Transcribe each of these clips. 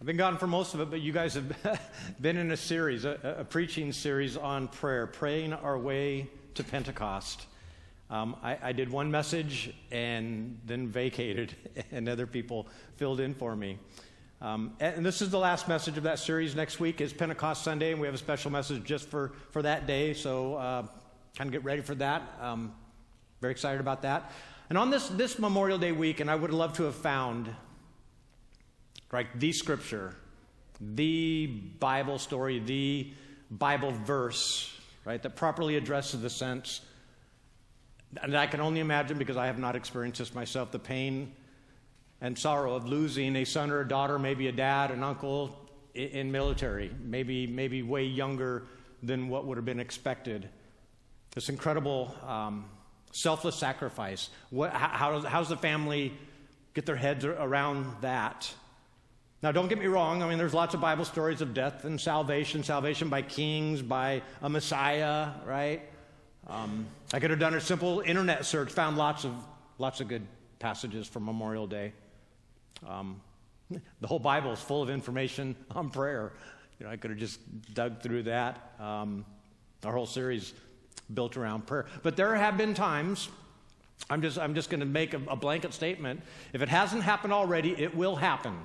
I've been gone for most of it, but you guys have been in a series, a, a preaching series on prayer, praying our way to Pentecost. Um, I, I, did one message and then vacated, and other people filled in for me. Um, and this is the last message of that series. Next week is Pentecost Sunday, and we have a special message just for, for that day. So, uh, kind of get ready for that. Um, very excited about that. And on this, this Memorial Day week, and I would love to have found right? The scripture, the Bible story, the Bible verse, right, that properly addresses the sense. And I can only imagine, because I have not experienced this myself, the pain and sorrow of losing a son or a daughter, maybe a dad, an uncle in military, maybe, maybe way younger than what would have been expected. This incredible um, selfless sacrifice. What, how, how does the family get their heads around that? Now, don't get me wrong. I mean, there's lots of Bible stories of death and salvation, salvation by kings, by a Messiah, right? Um, I could have done a simple internet search, found lots of lots of good passages from Memorial Day. Um, the whole Bible is full of information on prayer. You know, I could have just dug through that. Um, our whole series built around prayer. But there have been times. I'm just I'm just going to make a, a blanket statement. If it hasn't happened already, it will happen.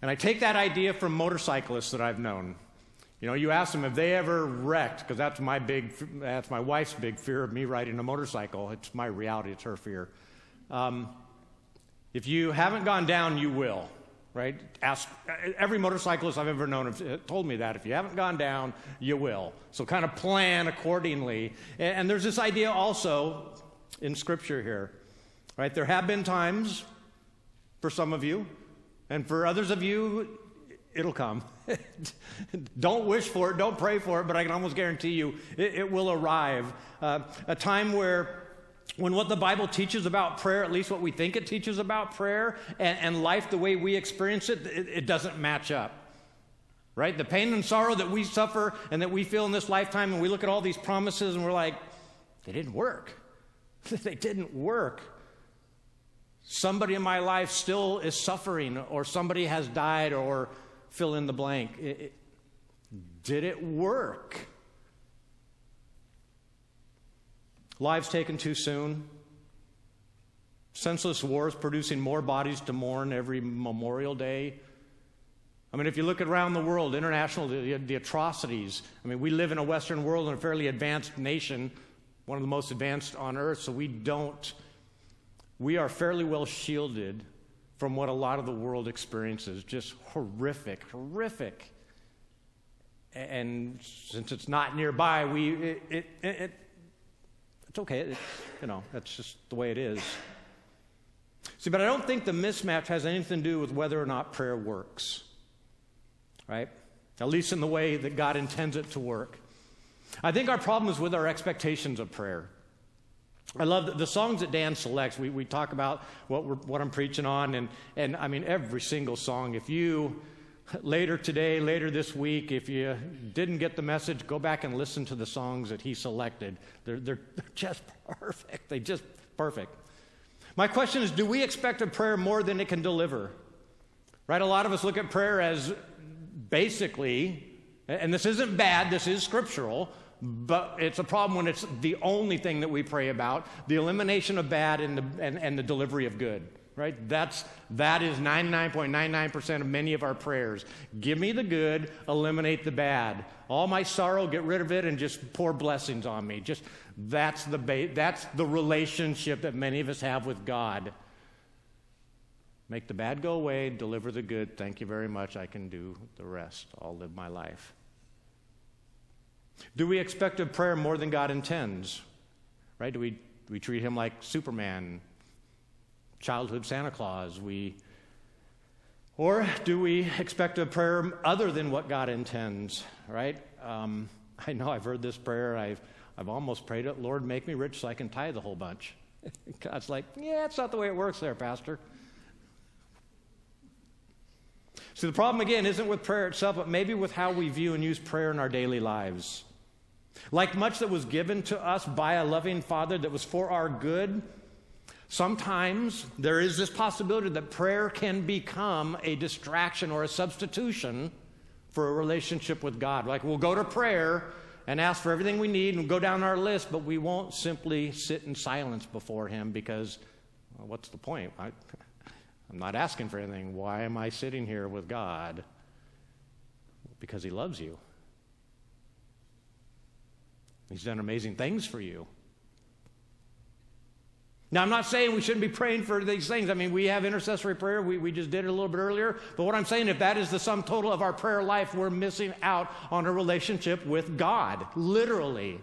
And I take that idea from motorcyclists that I've known. You know, you ask them if they ever wrecked, because that's my big, that's my wife's big fear of me riding a motorcycle. It's my reality, it's her fear. Um, if you haven't gone down, you will, right? Ask every motorcyclist I've ever known have told me that. If you haven't gone down, you will. So kind of plan accordingly. And, and there's this idea also in Scripture here, right? There have been times for some of you and for others of you, it'll come. don't wish for it, don't pray for it, but I can almost guarantee you it, it will arrive. Uh, a time where when what the Bible teaches about prayer, at least what we think it teaches about prayer, and, and life the way we experience it, it, it doesn't match up. Right? The pain and sorrow that we suffer and that we feel in this lifetime, and we look at all these promises and we're like, they didn't work. they didn't work somebody in my life still is suffering, or somebody has died, or fill in the blank. It, it, did it work? Lives taken too soon. Senseless wars producing more bodies to mourn every Memorial Day. I mean, if you look around the world, international, the, the, atrocities. I mean, we live in a Western world in a fairly advanced nation, one of the most advanced on earth, so we don't we are fairly well shielded from what a lot of the world experiences just horrific, horrific. And since it's not nearby, we, it, it, it it's okay. You know, that's just the way it is. See, but I don't think the mismatch has anything to do with whether or not prayer works, right? At least in the way that God intends it to work. I think our problem is with our expectations of prayer. I love the, the, songs that Dan selects. We, we talk about what, we're, what I'm preaching on, and, and I mean, every single song. If you, later today, later this week, if you didn't get the message, go back and listen to the songs that he selected. They're, they're, they're just perfect. They just perfect. My question is do we expect a prayer more than it can deliver? Right? A lot of us look at prayer as basically, and this isn't bad, this is scriptural but it's a problem when it's the only thing that we pray about the elimination of bad and the, and, and the delivery of good right? That's that is 99.99% of many of our prayers. Give me the good eliminate the bad. All my sorrow get rid of it and just pour blessings on me. Just that's the ba- that's the relationship that many of us have with god. Make the bad go away deliver the good. Thank you very much. I can do the rest. I'll live my life do we expect of prayer more than God intends? Right? Do we, we treat him like Superman, childhood Santa Claus? We, or do we expect a prayer other than what God intends? Right? Um, I know I've heard this prayer. I've, I've almost prayed it. Lord, make me rich so I can tithe the whole bunch. God's like, yeah, that's not the way it works there, Pastor. See, the problem again isn't with prayer itself, but maybe with how we view and use prayer in our daily lives. Like much that was given to us by a loving Father that was for our good, Sometimes there is this possibility that prayer can become a distraction or a substitution for a relationship with God. Like we'll go to prayer and ask for everything we need and go down our list, but we won't simply sit in silence before Him because well, what's the point? I, I'm not asking for anything. Why am I sitting here with God? Because He loves you. He's done amazing things for you. Now, I'm not saying we shouldn't be praying for these things. I mean, we have intercessory prayer. We, we just did it a little bit earlier. But what I'm saying, if that is the sum total of our prayer life, we're missing out on a relationship with God, literally.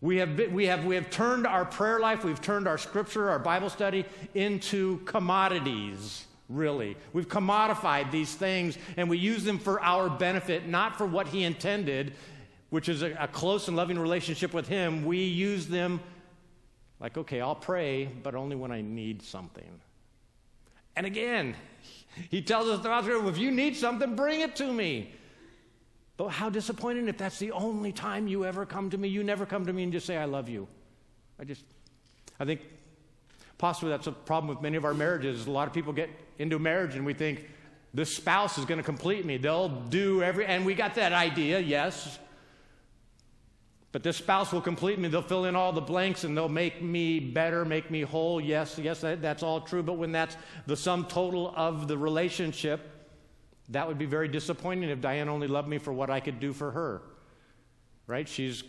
We have, been, we, have, we have turned our prayer life, we've turned our scripture, our Bible study into commodities, really. We've commodified these things and we use them for our benefit, not for what He intended, which is a, a close and loving relationship with Him. We use them like, okay, I'll pray, but only when I need something. And again, he tells us throughout the if you need something, bring it to me. But how disappointing if that's the only time you ever come to me. You never come to me and just say, I love you. I just, I think possibly that's a problem with many of our marriages. A lot of people get into marriage and we think, this spouse is going to complete me. They'll do every, and we got that idea, yes. But this spouse will complete me. They'll fill in all the blanks and they'll make me better, make me whole. Yes, yes, that, that's all true. But when that's the sum total of the relationship, that would be very disappointing if Diane only loved me for what I could do for her. Right? She's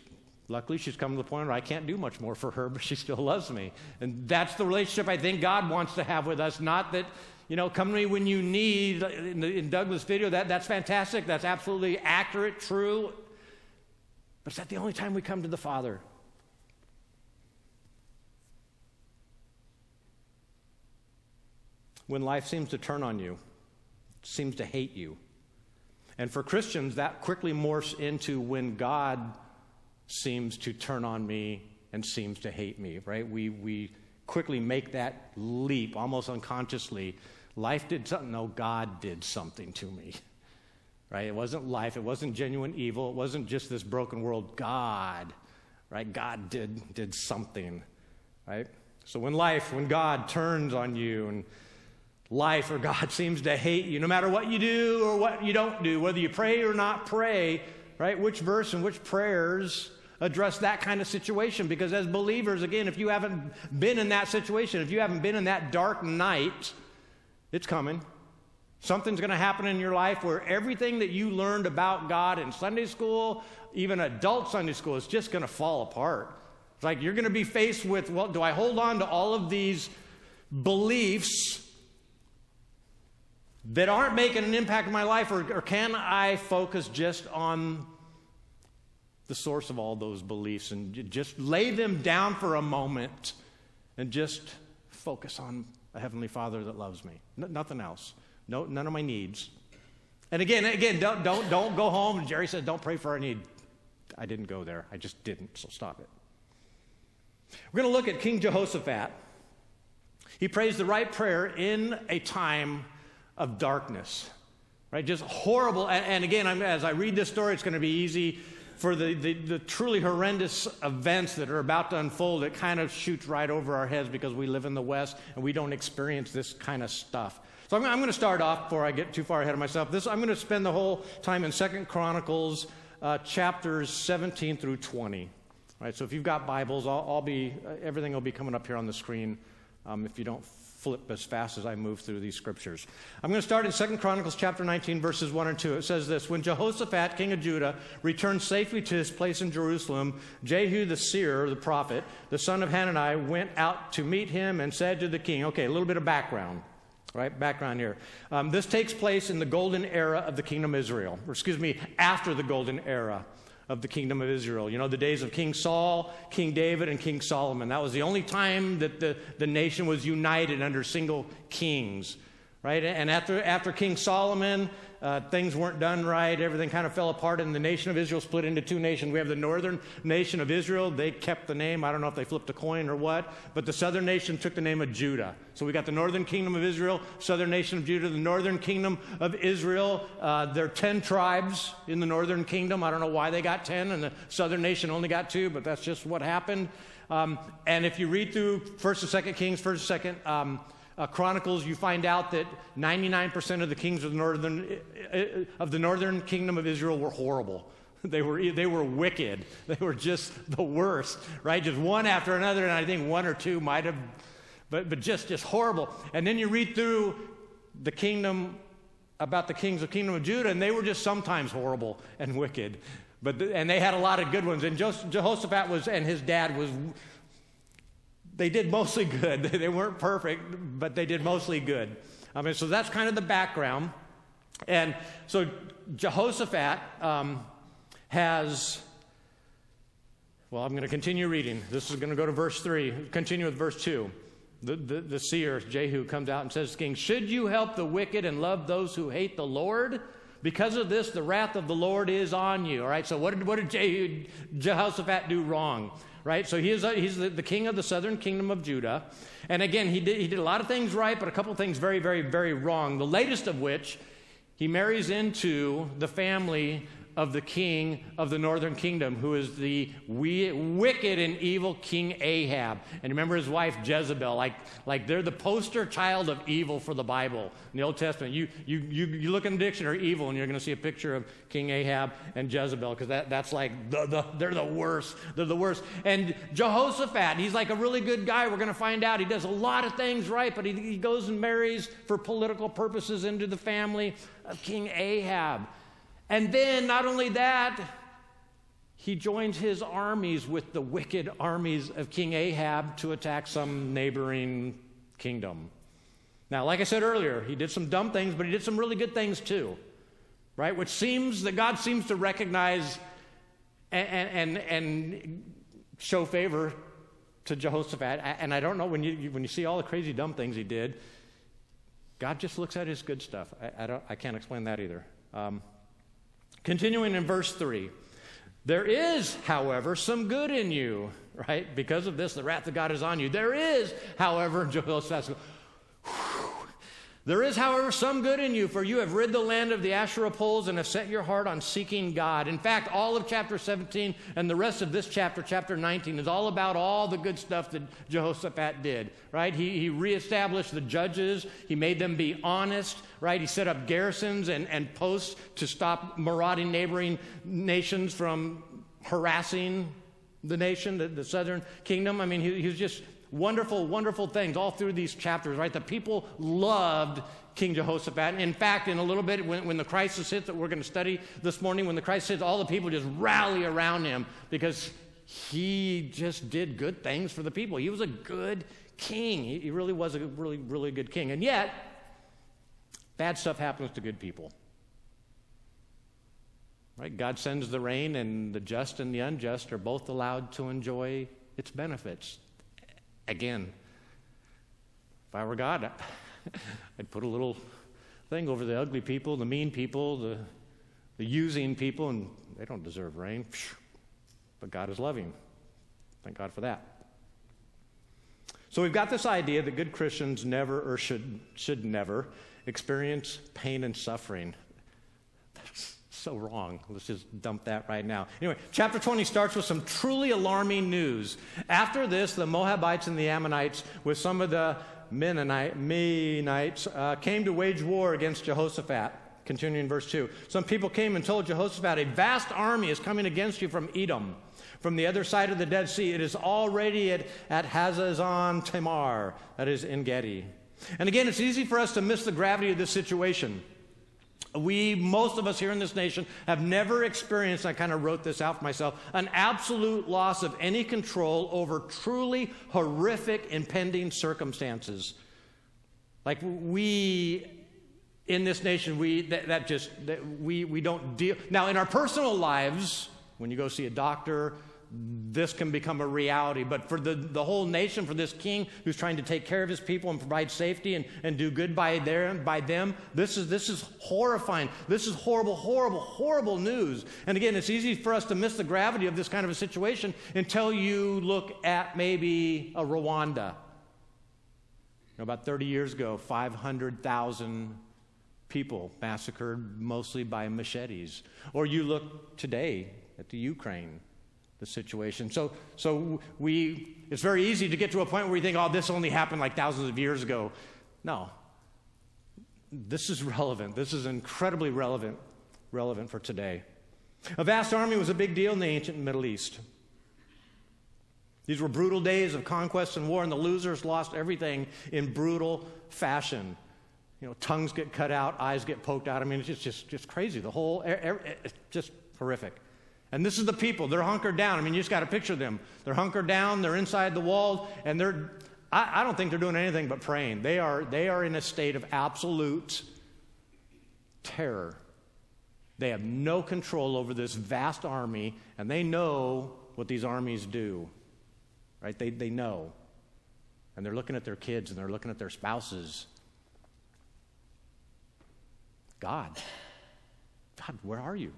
luckily she's come to the point where I can't do much more for her, but she still loves me. And that's the relationship I think God wants to have with us. Not that, you know, come to me when you need. In, the, in Douglas' video, that, that's fantastic. That's absolutely accurate, true, but is that the only time we come to the Father? When life seems to turn on you, seems to hate you. And for Christians, that quickly morphs into when God seems to turn on me and seems to hate me, right? We, we quickly make that leap almost unconsciously. Life did something, no, God did something to me right? It wasn't life, it wasn't genuine evil, it wasn't just this broken world. God, right? God did, did something, right? So when life, when God turns on you and life or God seems to hate you, no matter what you do or what you don't do, whether you pray or not pray, right? Which verse and which prayers address that kind of situation? Because as believers, again, if you haven't been in that situation, if you haven't been in that dark night, it's coming. Something's going to happen in your life where everything that you learned about God in Sunday school, even adult Sunday school, is just going to fall apart. It's like you're going to be faced with, well, do I hold on to all of these beliefs that aren't making an impact in my life, or, or can I focus just on the source of all those beliefs and just lay them down for a moment and just focus on a Heavenly Father that loves me? N- nothing else. No, none of my needs. And again, again, don't, don't, don't go home. And Jerry said, don't pray for our need. I didn't go there. I just didn't, so stop it. We're going to look at King Jehoshaphat. He prays the right prayer in a time of darkness, right? Just horrible. And, and again, I'm, as I read this story, it's going to be easy for the, the, the, truly horrendous events that are about to unfold. It kind of shoots right over our heads because we live in the West and we don't experience this kind of stuff. So I'm, I'm going to start off before I get too far ahead of myself. This I'm going to spend the whole time in Second Chronicles uh, chapters 17 through 20. All right, so if you've got Bibles, I'll, I'll be uh, everything will be coming up here on the screen. Um, if you don't flip as fast as I move through these scriptures. I'm going to start in Second Chronicles chapter 19 verses 1 and 2. It says this, when Jehoshaphat, king of Judah, returned safely to his place in Jerusalem, Jehu the seer, the prophet, the son of Hanani, went out to meet him and said to the king, okay, a little bit of background. Right, background here. Um, this takes place in the golden era of the kingdom of Israel, or excuse me, after the golden era of the kingdom of Israel. You know, the days of King Saul, King David, and King Solomon. That was the only time that the, the nation was united under single kings. right? And after, after King Solomon, uh, things weren't done right. Everything kind of fell apart, and the nation of Israel split into two nations. We have the northern nation of Israel. They kept the name. I don't know if they flipped a coin or what, but the southern nation took the name of Judah. So we got the northern kingdom of Israel, southern nation of Judah, the northern kingdom of Israel. Uh, there are 10 tribes in the northern kingdom. I don't know why they got 10, and the southern nation only got two, but that's just what happened. Um, and if you read through 1st and 2nd Kings, 1st and 2nd, um, uh, Chronicles, you find out that 99% of the kings of the northern of the northern kingdom of Israel were horrible. They were they were wicked. They were just the worst, right? Just one after another, and I think one or two might have, but but just just horrible. And then you read through the kingdom about the kings of kingdom of Judah, and they were just sometimes horrible and wicked. But and they had a lot of good ones. And Jehoshaphat was and his dad was they did mostly good. They weren't perfect, but they did mostly good. I mean, so that's kind of the background. And so Jehoshaphat um, has, well, I'm going to continue reading. This is going to go to verse 3, continue with verse 2. The, the, the seer, Jehu, comes out and says King, Should you help the wicked and love those who hate the Lord? Because of this, the wrath of the Lord is on you. All right, so what did, what did Jehu, Jehoshaphat do wrong? Right? So he is a, he's the, the, king of the southern kingdom of Judah. And again, he did, he did a lot of things right, but a couple of things very, very, very wrong. The latest of which, he marries into the family of the king of the northern kingdom, who is the wicked and evil King Ahab. And remember his wife Jezebel, like, like they're the poster child of evil for the Bible in the Old Testament. You, you, you, you look in the dictionary, evil, and you're going to see a picture of King Ahab and Jezebel, because that, that's like, the, the, they're the worst. They're the worst. And Jehoshaphat, he's like a really good guy. We're going to find out. He does a lot of things right, but he, he goes and marries for political purposes into the family of King Ahab. And then, not only that, he joins his armies with the wicked armies of King Ahab to attack some neighboring kingdom. Now, like I said earlier, he did some dumb things, but he did some really good things too, right? Which seems that God seems to recognize and, and, and show favor to Jehoshaphat. And I don't know, when you, when you see all the crazy dumb things he did, God just looks at his good stuff. I, I, don't, I can't explain that either. Um, Continuing in verse 3 There is, however, some good in you, right? Because of this, the wrath of God is on you. There is, however, Joel says, there is, however, some good in you, for you have rid the land of the Asherah poles and have set your heart on seeking God. In fact, all of chapter 17 and the rest of this chapter, chapter 19, is all about all the good stuff that Jehoshaphat did, right? He, he reestablished the judges, he made them be honest, right? He set up garrisons and, and posts to stop marauding neighboring nations from harassing the nation, the, the southern kingdom. I mean, he, he was just wonderful, wonderful things all through these chapters, right? The people loved King Jehoshaphat. In fact, in a little bit, when, when the crisis hits that we're going to study this morning, when the crisis hits, all the people just rally around him because he just did good things for the people. He was a good king. He, he really was a really, really good king. And yet, bad stuff happens to good people. Right? God sends the rain, and the just and the unjust are both allowed to enjoy its benefits. Again, if I were God, I'd put a little thing over the ugly people, the mean people, the, the using people, and they don't deserve rain. But God is loving. Thank God for that. So we've got this idea that good Christians never or should, should never experience pain and suffering. So wrong. Let's just dump that right now. Anyway, chapter 20 starts with some truly alarming news. After this, the Moabites and the Ammonites, with some of the Mennonites, uh, came to wage war against Jehoshaphat. Continuing verse 2. Some people came and told Jehoshaphat, A vast army is coming against you from Edom, from the other side of the Dead Sea. It is already at, at Hazezon Tamar, that is En Gedi. And again, it's easy for us to miss the gravity of this situation. We, most of us here in this nation, have never experienced, I kind of wrote this out for myself, an absolute loss of any control over truly horrific impending circumstances. Like we, in this nation, we, that, that just, that we, we don't deal. Now, in our personal lives, when you go see a doctor, this can become a reality. But for the, the whole nation, for this king who's trying to take care of his people and provide safety and, and do good by, their, by them, this is, this is horrifying. This is horrible, horrible, horrible news. And again, it's easy for us to miss the gravity of this kind of a situation until you look at maybe a Rwanda. You know, about 30 years ago, 500,000 people massacred mostly by machetes. Or you look today at the Ukraine the situation. So, so we, it's very easy to get to a point where we think, oh, this only happened like thousands of years ago. No. This is relevant. This is incredibly relevant, relevant for today. A vast army was a big deal in the ancient Middle East. These were brutal days of conquest and war, and the losers lost everything in brutal fashion. You know, tongues get cut out, eyes get poked out. I mean, it's just, just, just crazy. The whole, it's just horrific. And this is the people. They're hunkered down. I mean, you just got to picture them. They're hunkered down, they're inside the walls, and they're, I, I, don't think they're doing anything but praying. They are, they are in a state of absolute terror. They have no control over this vast army, and they know what these armies do. Right? They, they know. And they're looking at their kids and they're looking at their spouses. God, God, where are you?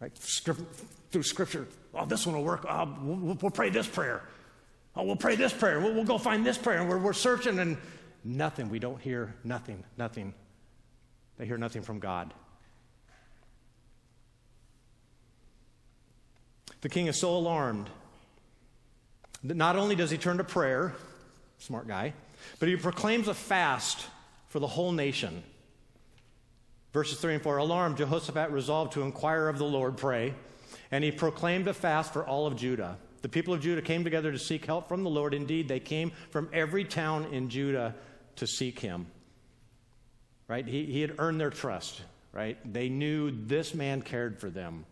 Right? Through Scripture, oh, this one will work. Oh, we'll, we'll, pray this prayer. Oh, we'll pray this prayer. We'll, we'll go find this prayer. And we're, we're searching, and nothing. We don't hear nothing, nothing. They hear nothing from God. The king is so alarmed that not only does he turn to prayer, smart guy, but he proclaims a fast for the whole nation. Verses 3 and 4 Alarmed, Jehoshaphat resolved to inquire of the Lord, pray, and he proclaimed a fast for all of Judah. The people of Judah came together to seek help from the Lord. Indeed, they came from every town in Judah to seek him. Right? He, he had earned their trust, right? They knew this man cared for them.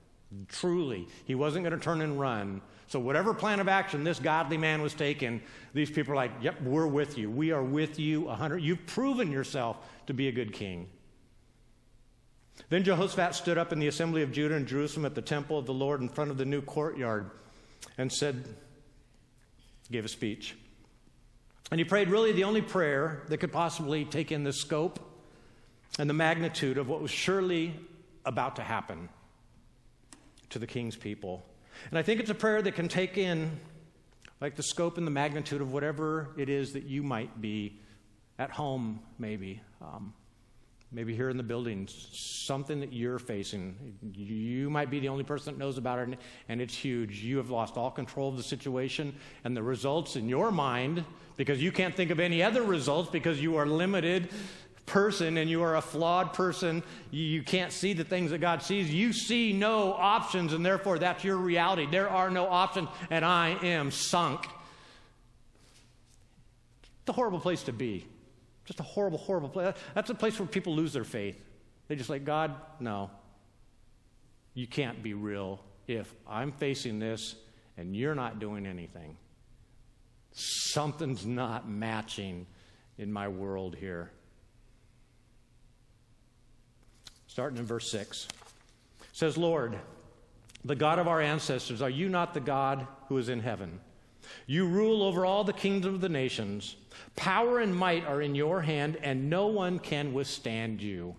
Truly. He wasn't going to turn and run. So, whatever plan of action this godly man was taking, these people are like, yep, we're with you. We are with you 100. You've proven yourself to be a good king. Then Jehoshaphat stood up in the assembly of Judah and Jerusalem at the temple of the Lord in front of the new courtyard and said, gave a speech. And he prayed really the only prayer that could possibly take in the scope and the magnitude of what was surely about to happen to the king's people. And I think it's a prayer that can take in like the scope and the magnitude of whatever it is that you might be at home, maybe. Um, maybe here in the building, something that you're facing. You might be the only person that knows about it, and it's huge. You have lost all control of the situation, and the results in your mind, because you can't think of any other results because you are limited person and you are a flawed person. You can't see the things that god sees. You see no options and therefore that's your reality. There are no options and i am sunk. It's a horrible place to be just a horrible, horrible place. That's a place where people lose their faith. They just like, God, no. You can't be real if I'm facing this and you're not doing anything. Something's not matching in my world here. Starting in verse 6. It says, Lord, the God of our ancestors, are you not the God who is in heaven? You rule over all the kingdoms of the nations. Power and might are in your hand, and no one can withstand you.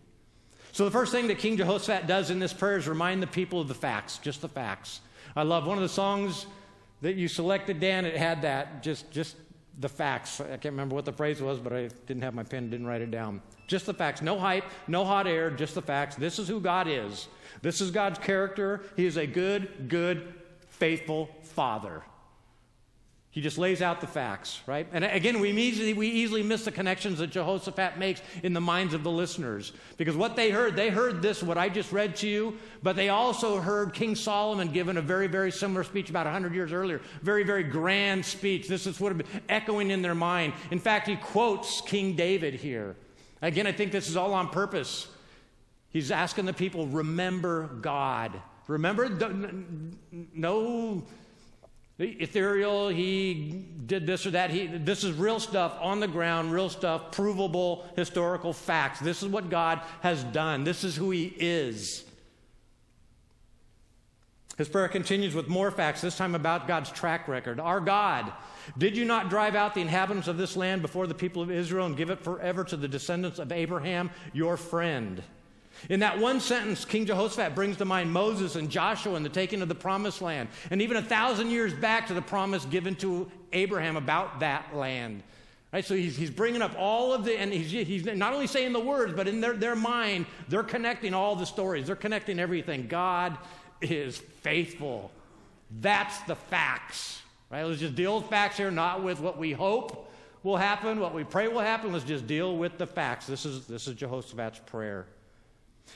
So, the first thing that King Jehoshaphat does in this prayer is remind the people of the facts, just the facts. I love one of the songs that you selected, Dan. It had that, just, just the facts. I can't remember what the phrase was, but I didn't have my pen, didn't write it down. Just the facts. No hype, no hot air, just the facts. This is who God is. This is God's character. He is a good, good, faithful Father. He just lays out the facts, right? And again, we easily, we easily miss the connections that Jehoshaphat makes in the minds of the listeners. Because what they heard, they heard this, what I just read to you, but they also heard King Solomon given a very, very similar speech about 100 years earlier. Very, very grand speech. This is what echoing in their mind. In fact, he quotes King David here. Again, I think this is all on purpose. He's asking the people, remember God. Remember, no ethereal, he did this or that. He, this is real stuff on the ground, real stuff, provable historical facts. This is what God has done. This is who he is. His prayer continues with more facts, this time about God's track record. Our God, did you not drive out the inhabitants of this land before the people of Israel and give it forever to the descendants of Abraham, your friend? In that one sentence, King Jehoshaphat brings to mind Moses and Joshua and the taking of the promised land, and even a thousand years back to the promise given to Abraham about that land. Right, so he's, he's bringing up all of the, and he's, he's not only saying the words, but in their, their mind, they're connecting all the stories. They're connecting everything. God is faithful. That's the facts. Right? Let's just deal with facts here, not with what we hope will happen, what we pray will happen. Let's just deal with the facts. This is, this is Jehoshaphat's prayer.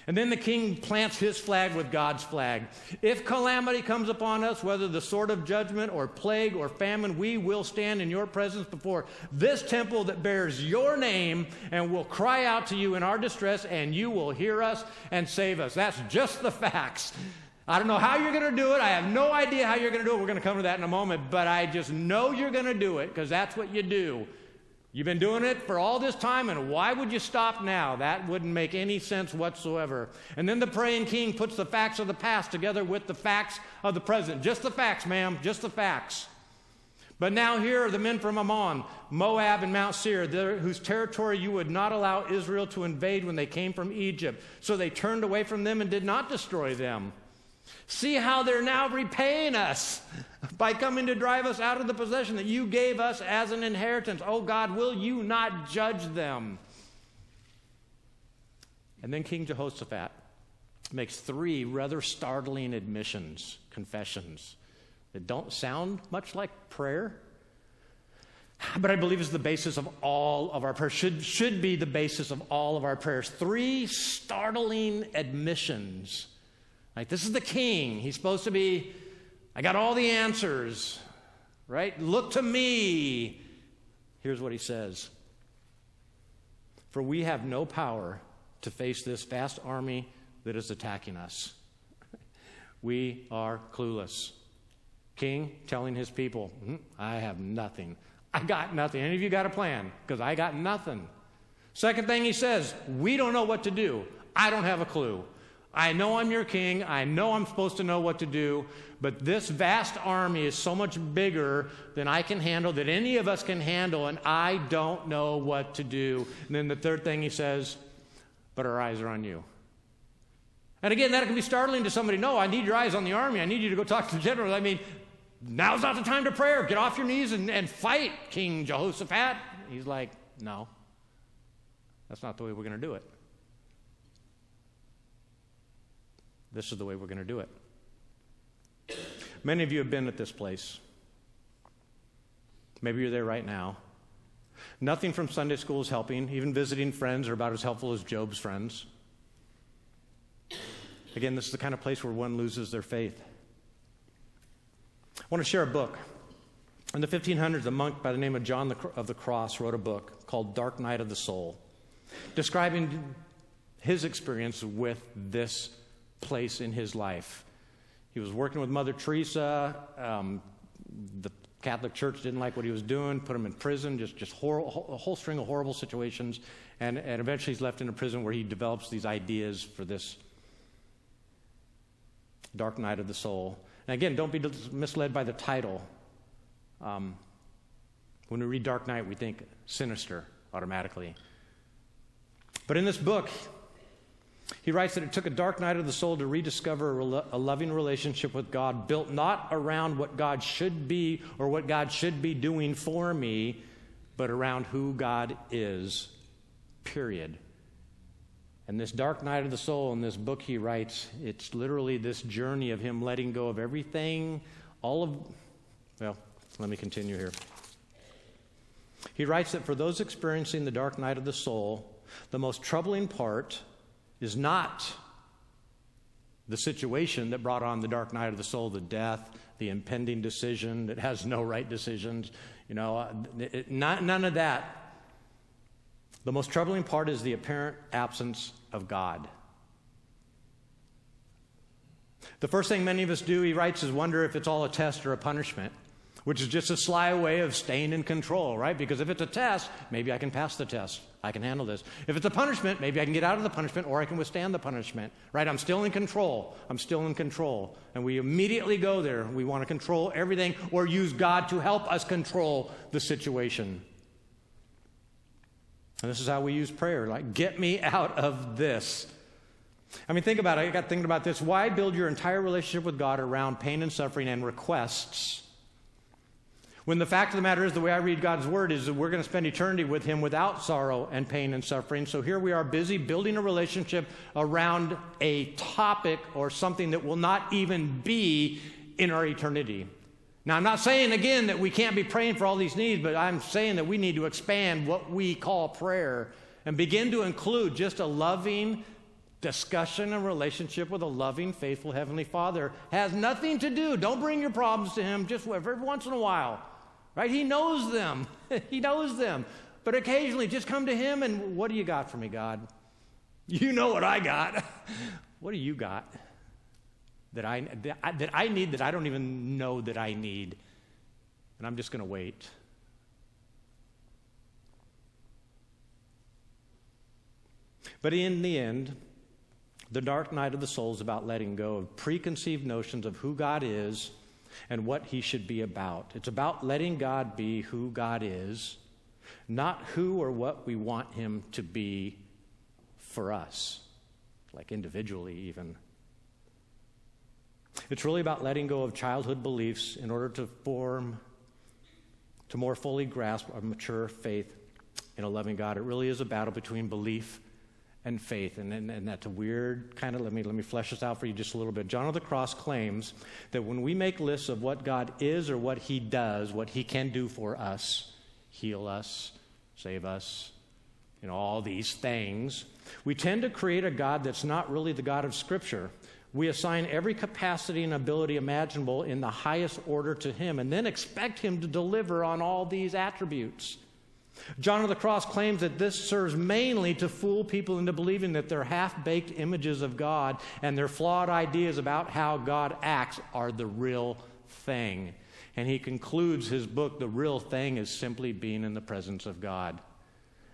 And then the king plants his flag with God's flag. If calamity comes upon us, whether the sword of judgment or plague or famine, we will stand in your presence before this temple that bears your name and will cry out to you in our distress, and you will hear us and save us. That's just the facts. I don't know how you're going to do it. I have no idea how you're going to do it. We're going to come to that in a moment, but I just know you're going to do it because that's what you do. You've been doing it for all this time, and why would you stop now? That wouldn't make any sense whatsoever. And then the praying king puts the facts of the past together with the facts of the present. Just the facts, ma'am, just the facts. But now here are the men from Ammon, Moab, and Mount Seir, whose territory you would not allow Israel to invade when they came from Egypt. So they turned away from them and did not destroy them. See how they're now repaying us by coming to drive us out of the possession that you gave us as an inheritance. Oh God, will you not judge them? And then King Jehoshaphat makes three rather startling admissions, confessions, that don't sound much like prayer, but I believe is the basis of all of our prayers, should, should be the basis of all of our prayers. Three startling admissions like, this is the king. He's supposed to be, I got all the answers, right? Look to me. Here's what he says For we have no power to face this vast army that is attacking us. we are clueless. King telling his people, mm, I have nothing. I got nothing. Any of you got a plan? Because I got nothing. Second thing he says, we don't know what to do. I don't have a clue. I know I'm your king. I know I'm supposed to know what to do. But this vast army is so much bigger than I can handle, that any of us can handle, and I don't know what to do. And then the third thing he says, but our eyes are on you. And again, that can be startling to somebody. No, I need your eyes on the army. I need you to go talk to the general. I mean, now's not the time to prayer. Get off your knees and, and fight, King Jehoshaphat. He's like, no, that's not the way we're going to do it. This is the way we're going to do it. Many of you have been at this place. Maybe you're there right now. Nothing from Sunday school is helping. Even visiting friends are about as helpful as Job's friends. Again, this is the kind of place where one loses their faith. I want to share a book. In the 1500s, a monk by the name of John of the Cross wrote a book called Dark Night of the Soul, describing his experience with this place in his life. He was working with Mother Teresa. Um, the Catholic Church didn't like what he was doing, put him in prison, just, just hor- a whole string of horrible situations. And, and eventually he's left in a prison where he develops these ideas for this dark night of the soul. And again, don't be misled by the title. Um, when we read Dark Night, we think sinister automatically. But in this book, he writes that it took a dark night of the soul to rediscover a, loving relationship with God, built not around what God should be or what God should be doing for me, but around who God is, period. And this dark night of the soul in this book he writes, it's literally this journey of him letting go of everything, all of, well, let me continue here. He writes that for those experiencing the dark night of the soul, the most troubling part is not the situation that brought on the dark night of the soul, the death, the impending decision that has no right decisions, you know, it, not, none of that. The most troubling part is the apparent absence of God. The first thing many of us do, he writes, is wonder if it's all a test or a punishment. Which is just a sly way of staying in control, right? Because if it's a test, maybe I can pass the test. I can handle this. If it's a punishment, maybe I can get out of the punishment or I can withstand the punishment, right? I'm still in control. I'm still in control. And we immediately go there. We want to control everything or use God to help us control the situation. And this is how we use prayer like, get me out of this. I mean, think about it. I got thinking about this. Why build your entire relationship with God around pain and suffering and requests? When the fact of the matter is, the way I read God's word is that we're going to spend eternity with Him without sorrow and pain and suffering. So here we are busy building a relationship around a topic or something that will not even be in our eternity. Now, I'm not saying again that we can't be praying for all these needs, but I'm saying that we need to expand what we call prayer and begin to include just a loving, discussion and relationship with a loving, faithful Heavenly Father has nothing to do. Don't bring your problems to Him just every once in a while, right? He knows them. he knows them. But occasionally, just come to Him and what do you got for me, God? You know what I got. what do you got that I, that I need that I don't even know that I need? And I'm just going to wait. But in the end, the dark night of the soul is about letting go of preconceived notions of who God is and what he should be about. It's about letting God be who God is, not who or what we want him to be for us, like individually, even. It's really about letting go of childhood beliefs in order to form, to more fully grasp a mature faith in a loving God. It really is a battle between belief and faith. And, and, and, that's a weird kind of, let me, let me flesh this out for you just a little bit. John of the Cross claims that when we make lists of what God is or what he does, what he can do for us, heal us, save us, you know, all these things, we tend to create a God that's not really the God of Scripture. We assign every capacity and ability imaginable in the highest order to him and then expect him to deliver on all these attributes. John of the Cross claims that this serves mainly to fool people into believing that their half baked images of God and their flawed ideas about how God acts are the real thing. And he concludes his book, The Real Thing is simply being in the presence of God.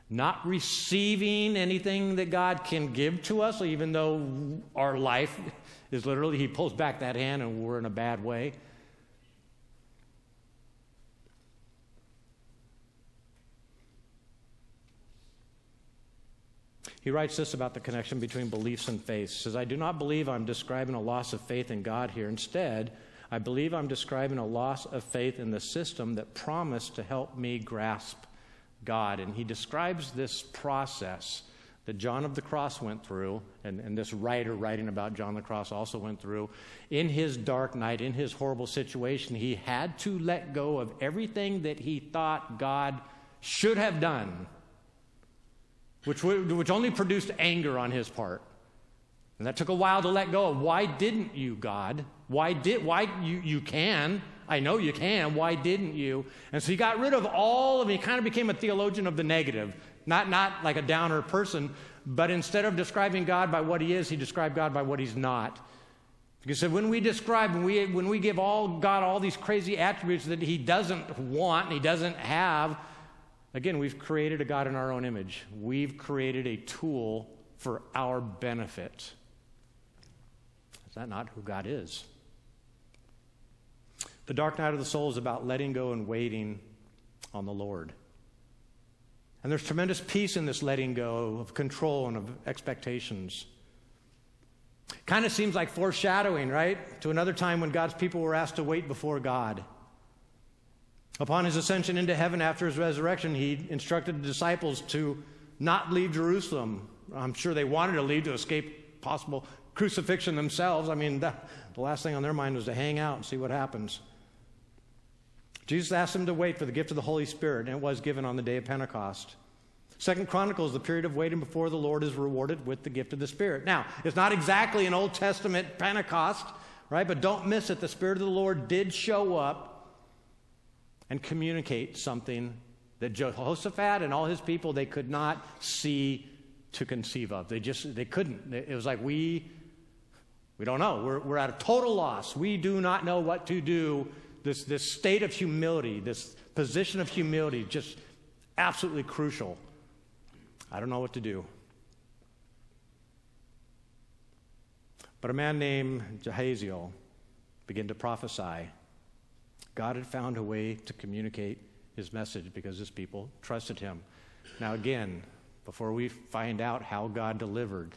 Not receiving anything that God can give to us, even though our life is literally, he pulls back that hand and we're in a bad way. He writes this about the connection between beliefs and faith. He says, I do not believe I'm describing a loss of faith in God here. Instead, I believe I'm describing a loss of faith in the system that promised to help me grasp God. And he describes this process that John of the Cross went through, and, and this writer writing about John the Cross also went through. In his dark night, in his horrible situation, he had to let go of everything that he thought God should have done which, which only produced anger on his part. And that took a while to let go of. Why didn't you, God? Why did why you, you can? I know you can. Why didn't you? And so he got rid of all of. He kind of became a theologian of the negative. Not not like a downer person, but instead of describing God by what he is, he described God by what he's not. Because when we describe, when we, when we give all God all these crazy attributes that he doesn't want and he doesn't have, Again, we've created a God in our own image. We've created a tool for our benefit. Is that not who God is? The dark night of the soul is about letting go and waiting on the Lord. And there's tremendous peace in this letting go of control and of expectations. Kind of seems like foreshadowing, right? To another time when God's people were asked to wait before God. Upon his ascension into heaven after his resurrection, he instructed the disciples to not leave Jerusalem. I'm sure they wanted to leave to escape possible crucifixion themselves. I mean, the, the last thing on their mind was to hang out and see what happens. Jesus asked them to wait for the gift of the Holy Spirit, and it was given on the day of Pentecost. Second Chronicles, the period of waiting before the Lord is rewarded with the gift of the Spirit. Now, it's not exactly an Old Testament Pentecost, right? But don't miss it. The Spirit of the Lord did show up and communicate something that Jehoshaphat and all his people they could not see to conceive of. They just they couldn't. It was like we we don't know. We're, we're at a total loss. We do not know what to do. this, this state of humility, this position of humility, just absolutely crucial. I don't know what to do. But a man named Jahaziel began to prophesy. God had found a way to communicate his message because his people trusted him. Now, again, before we find out how God delivered,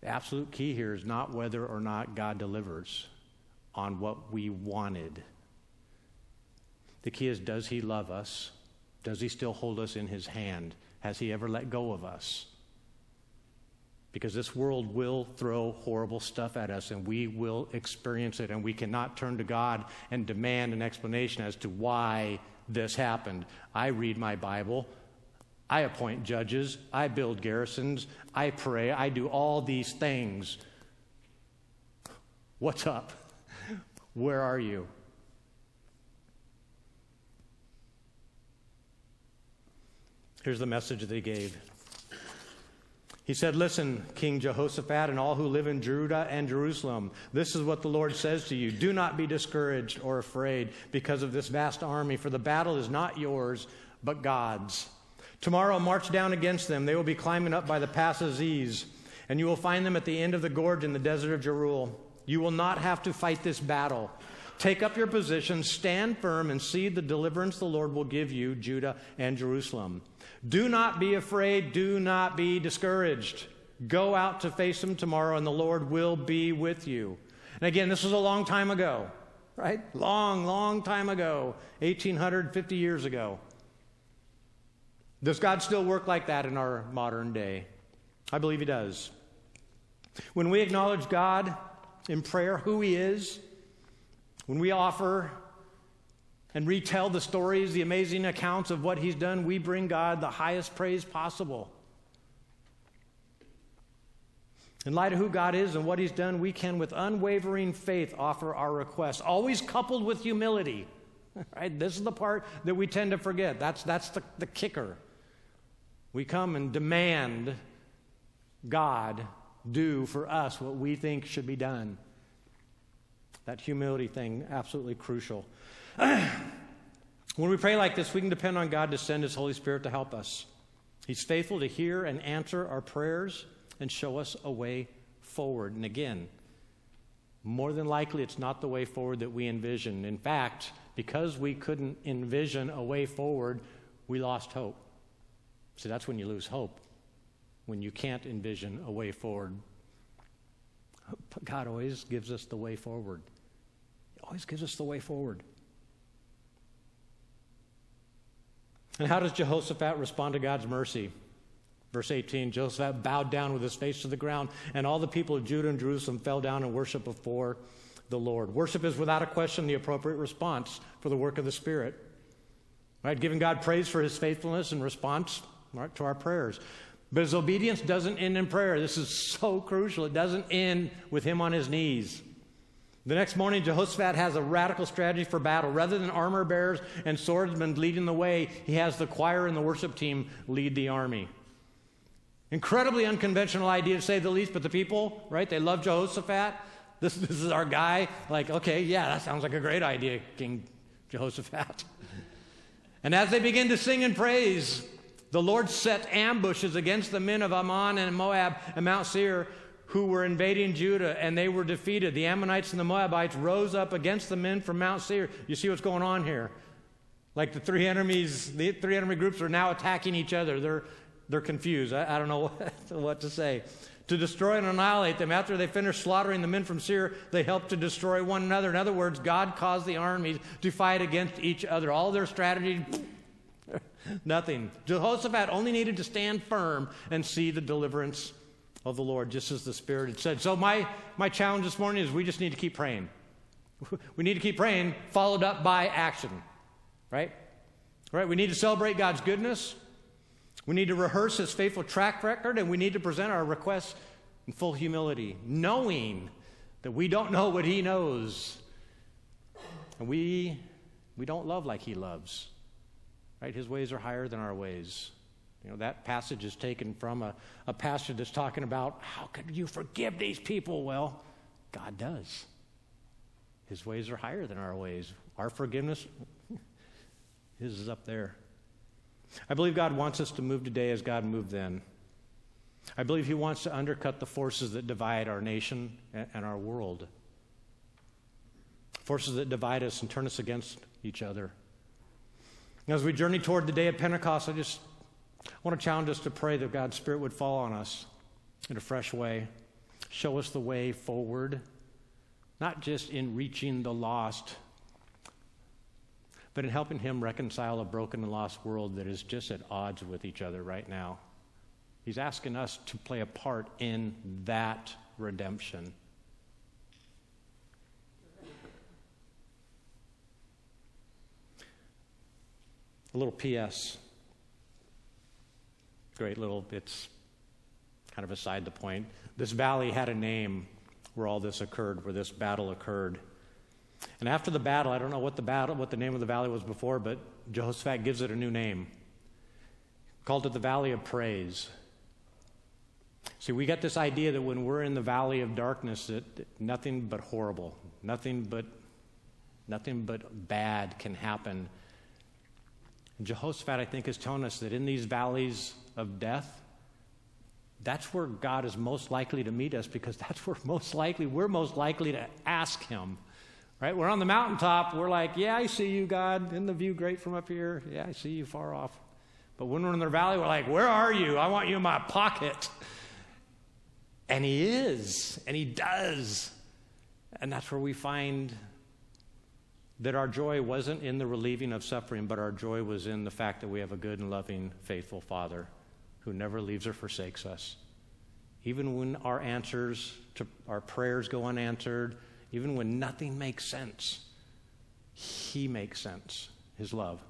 the absolute key here is not whether or not God delivers on what we wanted. The key is does he love us? Does he still hold us in his hand? Has he ever let go of us? Because this world will throw horrible stuff at us and we will experience it, and we cannot turn to God and demand an explanation as to why this happened. I read my Bible. I appoint judges. I build garrisons. I pray. I do all these things. What's up? Where are you? Here's the message that they gave. He said, Listen, King Jehoshaphat, and all who live in Judah and Jerusalem, this is what the Lord says to you. Do not be discouraged or afraid because of this vast army, for the battle is not yours, but God's. Tomorrow, march down against them. They will be climbing up by the Pass of Ziz, and you will find them at the end of the gorge in the desert of Jeruel. You will not have to fight this battle. Take up your position, stand firm, and see the deliverance the Lord will give you, Judah and Jerusalem. Do not be afraid. Do not be discouraged. Go out to face him tomorrow, and the Lord will be with you. And again, this was a long time ago, right? Long, long time ago, 1850 years ago. Does God still work like that in our modern day? I believe He does. When we acknowledge God in prayer, who He is, when we offer and retell the stories, the amazing accounts of what He's done, we bring God the highest praise possible. In light of who God is and what He's done, we can, with unwavering faith, offer our requests, always coupled with humility. Right? This is the part that we tend to forget. That's, that's the, the kicker. We come and demand God do for us what we think should be done. That humility thing, absolutely crucial. when we pray like this, we can depend on God to send His Holy Spirit to help us. He's faithful to hear and answer our prayers and show us a way forward. And again, more than likely, it's not the way forward that we envision. In fact, because we couldn't envision a way forward, we lost hope. So that's when you lose hope, when you can't envision a way forward. God always gives us the way forward. Always gives us the way forward. And how does Jehoshaphat respond to God's mercy? Verse 18 Jehoshaphat bowed down with his face to the ground, and all the people of Judah and Jerusalem fell down and worshiped before the Lord. Worship is without a question the appropriate response for the work of the Spirit. Right? Giving God praise for his faithfulness and response right, to our prayers. But his obedience doesn't end in prayer. This is so crucial. It doesn't end with him on his knees. The next morning, Jehoshaphat has a radical strategy for battle. Rather than armor bearers and swordsmen leading the way, he has the choir and the worship team lead the army. Incredibly unconventional idea to say the least, but the people, right, they love Jehoshaphat. This, this is our guy. Like, okay, yeah, that sounds like a great idea, King Jehoshaphat. and as they begin to sing and praise, the Lord set ambushes against the men of Ammon and Moab and Mount Seir who were invading Judah, and they were defeated. The Ammonites and the Moabites rose up against the men from Mount Seir. You see what's going on here? Like the three enemies, the three enemy groups are now attacking each other. They're, they're confused. I, I don't know what, what to say. To destroy and annihilate them. After they finished slaughtering the men from Seir, they helped to destroy one another. In other words, God caused the armies to fight against each other. All their strategies Nothing. Jehoshaphat only needed to stand firm and see the deliverance of the Lord, just as the Spirit had said. So, my, my challenge this morning is we just need to keep praying. We need to keep praying, followed up by action, right? Right? We need to celebrate God's goodness. We need to rehearse His faithful track record, and we need to present our requests in full humility, knowing that we don't know what He knows. And we, we don't love like He loves. Right? His ways are higher than our ways. You know, that passage is taken from a, a passage that's talking about how could you forgive these people? Well, God does. His ways are higher than our ways. Our forgiveness, His is up there. I believe God wants us to move today as God moved then. I believe He wants to undercut the forces that divide our nation and our world. Forces that divide us and turn us against each other. As we journey toward the day of Pentecost, I just want to challenge us to pray that God's Spirit would fall on us in a fresh way, show us the way forward, not just in reaching the lost, but in helping Him reconcile a broken and lost world that is just at odds with each other right now. He's asking us to play a part in that redemption. A little P.S. Great little, it's kind of aside the point. This valley had a name where all this occurred, where this battle occurred. And after the battle, I don't know what the battle, what the name of the valley was before, but Jehoshaphat gives it a new name. Called it the Valley of Praise. See, we get this idea that when we're in the valley of darkness, that, that nothing but horrible, nothing but nothing but bad can happen. And Jehoshaphat, I think, is telling us that in these valleys of death, that's where God is most likely to meet us because that's where most likely we're most likely to ask Him. Right? We're on the mountaintop. We're like, yeah, I see you, God. Isn't the view great from up here? Yeah, I see you far off. But when we're in the valley, we're like, where are you? I want you in my pocket. And He is, and He does. And that's where we find that our joy wasn't in the relieving of suffering, but our joy was in the fact that we have a good and loving, faithful Father who never leaves or forsakes us. Even when our answers to our prayers go unanswered, even when nothing makes sense, He makes sense, His love.